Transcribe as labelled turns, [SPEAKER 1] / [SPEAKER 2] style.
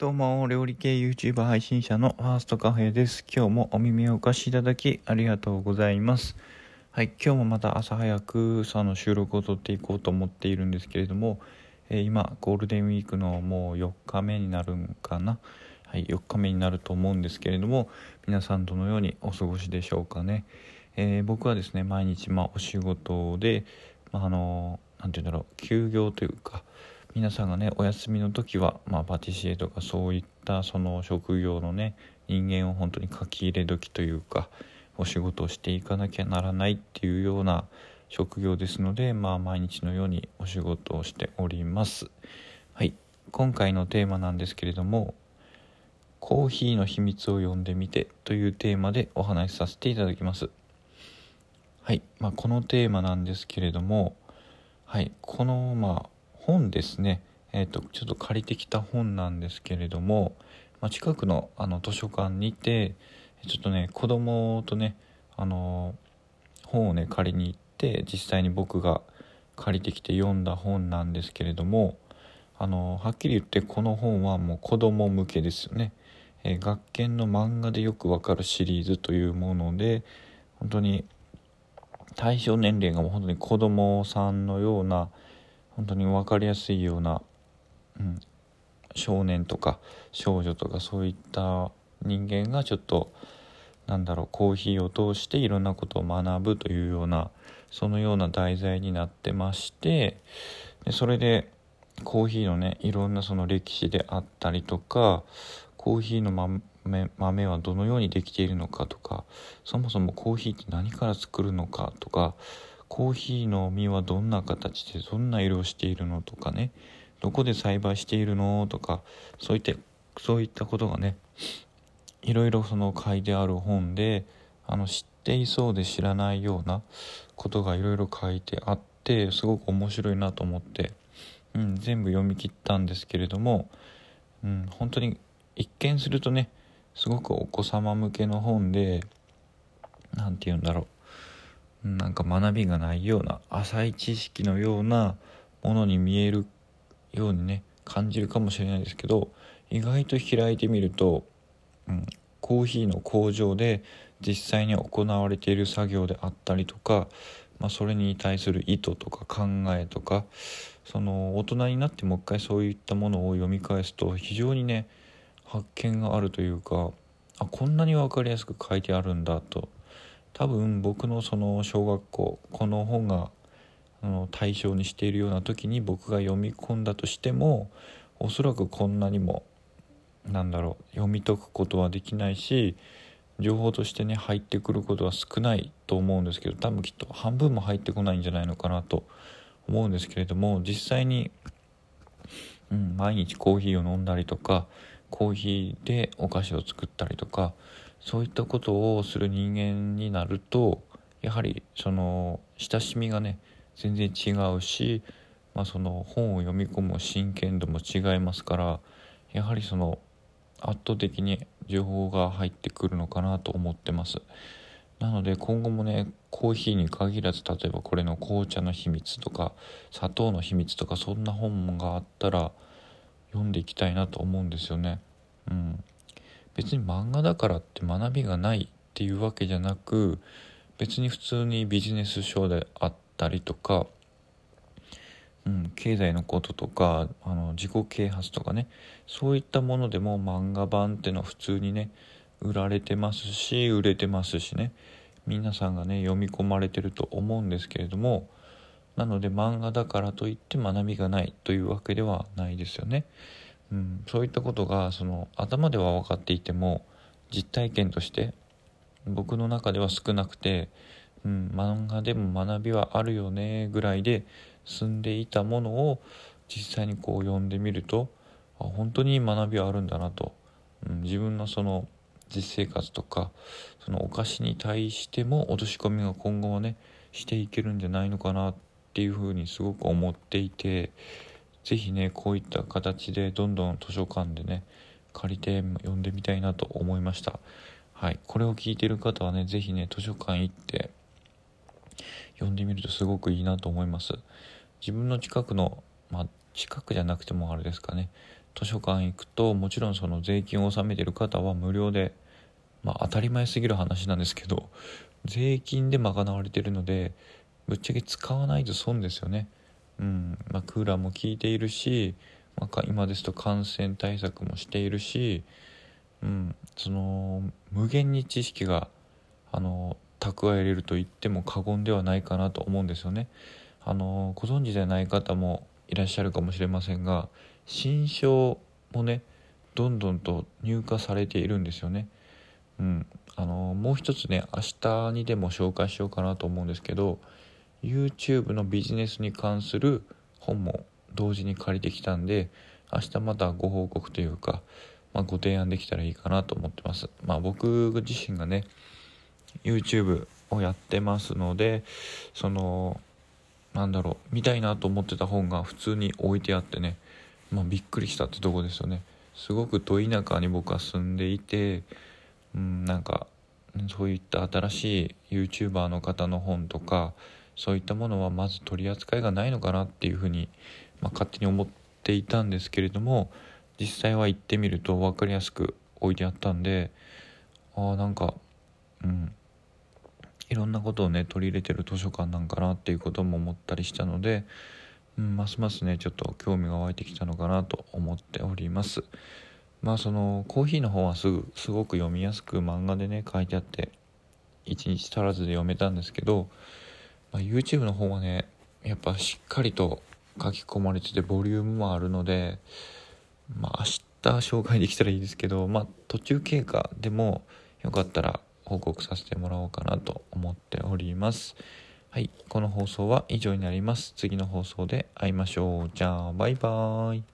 [SPEAKER 1] どうも、料理系 YouTuber 配信者のファーストカフェです。今日もお耳をお貸しいただきありがとうございます。はい、今日もまた朝早くさの収録を撮っていこうと思っているんですけれども、えー、今、ゴールデンウィークのもう4日目になるんかな？はい、4日目になると思うんですけれども、皆さんどのようにお過ごしでしょうかね？えー、僕はですね、毎日、まあ、お仕事で、まあ、あの、なんて言うんだろう、休業というか、皆さんがねお休みの時は、まあ、パティシエとかそういったその職業のね人間を本当に書き入れ時というかお仕事をしていかなきゃならないっていうような職業ですので、まあ、毎日のようにお仕事をしております。はい、今回のテーマなんですけれども「コーヒーの秘密を読んでみて」というテーマでお話しさせていただきます。はい、まあ、このテーマなんですけれども、はい、このまあ本ですね、えーと、ちょっと借りてきた本なんですけれども、まあ、近くのあの図書館にてちょっとね子供とねあの本をね借りに行って実際に僕が借りてきて読んだ本なんですけれどもあのはっきり言ってこの本はもう子供向けですよね。えー、学研の漫画でよくわかるシリーズというもので本当に対象年齢がもう本当に子供さんのような本当に分かりやすいような、うん、少年とか少女とかそういった人間がちょっとなんだろうコーヒーを通していろんなことを学ぶというようなそのような題材になってましてでそれでコーヒーのねいろんなその歴史であったりとかコーヒーの豆豆はどのようにできているのかとかそもそもコーヒーって何から作るのかとかコーヒーの実はどんな形でどんな色をしているのとかねどこで栽培しているの？とかそういったそういったことがねいろいろその書いてある本であの知っていそうで知らないようなことがいろいろ書いてあってすごく面白いなと思って、うん、全部読み切ったんですけれども、うん、本当に一見するとねすごくお子様向けの本で何て言うんだろう。なんか学びがないような浅い知識のようなものに見えるようにね感じるかもしれないですけど意外と開いてみると、うん、コーヒーの工場で実際に行われている作業であったりとか、まあ、それに対する意図とか考えとかその大人になってもう一回そういったものを読み返すと非常にね発見があるというかあこんなに分かりやすく書いてあるんだと多分僕のその小学校この本があの対象にしているような時に僕が読み込んだとしてもおそらくこんなにもなんだろう読み解くことはできないし情報としてね入ってくることは少ないと思うんですけど多分きっと半分も入ってこないんじゃないのかなと思うんですけれども実際に、うん、毎日コーヒーを飲んだりとかコーヒーでお菓子を作ったりとかそういったことをする人間になるとやはりその親しみがね全然違うし、まあ、その本を読み込む真剣度も違いますからやはりその圧倒的に情報が入ってくるのかなと思ってます。なので今後もねコーヒーに限らず例えばこれの紅茶の秘密とか砂糖の秘密とかそんな本があったら読んでいきたいなと思うんですよね。うん。別に漫画だからって学びがないっていうわけじゃなく別に普通にビジネス書であったりとか、うん、経済のこととかあの自己啓発とかねそういったものでも漫画版っていうのは普通にね売られてますし売れてますしね皆さんがね読み込まれてると思うんですけれどもなので漫画だからといって学びがないというわけではないですよね。うん、そういったことがその頭では分かっていても実体験として僕の中では少なくて、うん、漫画でも学びはあるよねぐらいで済んでいたものを実際にこう読んでみるとあ本当に学びはあるんだなと、うん、自分のその実生活とかそのお菓子に対しても落とし込みが今後はねしていけるんじゃないのかなっていうふうにすごく思っていて是非ねこういった形でどんどん図書館でね借りて読んでみたいなと思いました。はい。これを聞いてる方はね是非ね図書館行って読んでみるとすごくいいなと思います。自分の近くのまあ近くじゃなくてもあれですかね。図書館行くともちろんその税金を納めてる方は無料でまあ当たり前すぎる話なんですけど税金で賄われてるのでぶっちゃけ使わないと損ですよね。うんまあ、クーラーも効いているし、まあ、今ですと感染対策もしているし、うん、その無限に知識があの蓄えれると言っても過言ではないかなと思うんですよね。あのご存知でない方もいらっしゃるかもしれませんが新書もねどんどんと入荷されているんですよね。うん、あのもう一つね明日にでも紹介しようかなと思うんですけど YouTube のビジネスに関する本も同時に借りてきたんで明日またご報告というか、まあ、ご提案できたらいいかなと思ってます。まあ、僕自身がね YouTube をやってますのでそのなんだろう見たいなと思ってた本が普通に置いてあってね、まあ、びっくりしたってとこですよねすごくど田舎に僕は住んでいてうんなんかそういった新しい YouTuber の方の本とかそういったものはまず取り扱いがないのかなっていうふうに、まあ、勝手に思っていたんですけれども実際は行ってみると分かりやすく置いてあったんでああなんかうんいろんなことをね取り入れてる図書館なんかなっていうことも思ったりしたので、うん、ますますねちょっと興味が湧いてきたのかなと思っております。まあそのコーヒーの本はすぐすごく読みやすく漫画でね書いてあって1日足らずで読めたんですけど、まあ、YouTube の本はねやっぱしっかりと書き込まれててボリュームもあるのでまあ明日紹介できたらいいですけどまあ途中経過でもよかったら報告させてもらおうかなと思っております。はい、この放送は以上になります。次の放送で会いましょう。じゃあ、バイバーイ。